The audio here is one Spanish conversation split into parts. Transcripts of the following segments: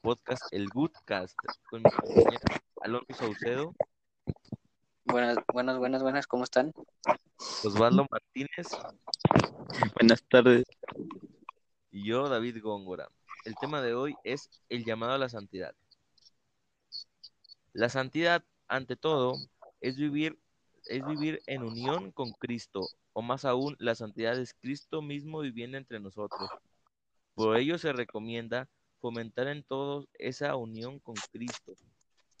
podcast El Goodcast con mi compañero Alonso Saucedo, Buenas, buenas, buenas, buenas, ¿cómo están? Osvaldo Martínez Buenas tardes. y yo, David Góngora. El tema de hoy es el llamado a la santidad. La santidad, ante todo, es vivir, es vivir en unión con Cristo, o más aún, la santidad es Cristo mismo viviendo entre nosotros. Por ello se recomienda fomentar en todos esa unión con Cristo.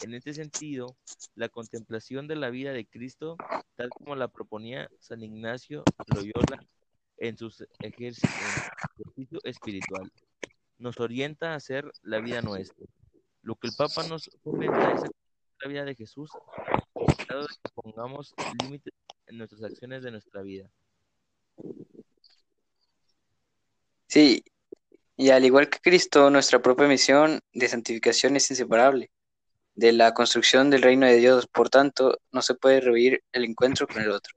En este sentido, la contemplación de la vida de Cristo, tal como la proponía San Ignacio Loyola en su ejercicio, ejercicio espiritual, nos orienta a hacer la vida nuestra. Lo que el Papa nos fomenta es la vida de Jesús, dado que pongamos límites en nuestras acciones de nuestra vida. Sí, y al igual que Cristo, nuestra propia misión de santificación es inseparable de la construcción del reino de Dios. Por tanto, no se puede rehuir el encuentro con el otro,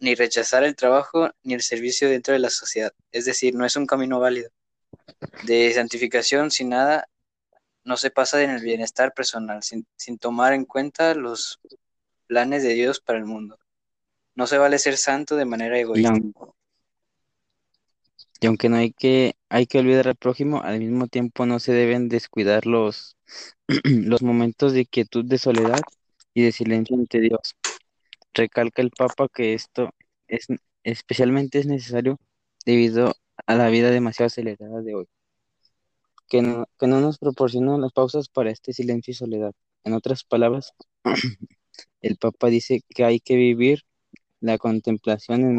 ni rechazar el trabajo ni el servicio dentro de la sociedad. Es decir, no es un camino válido. De santificación sin nada, no se pasa en el bienestar personal, sin, sin tomar en cuenta los planes de Dios para el mundo. No se vale ser santo de manera egoísta. Y aunque no hay que, hay que olvidar al prójimo, al mismo tiempo no se deben descuidar los, los momentos de quietud, de soledad y de silencio ante Dios. Recalca el Papa que esto es especialmente es necesario debido a la vida demasiado acelerada de hoy, que no, que no nos proporciona las pausas para este silencio y soledad. En otras palabras, el Papa dice que hay que vivir la contemplación en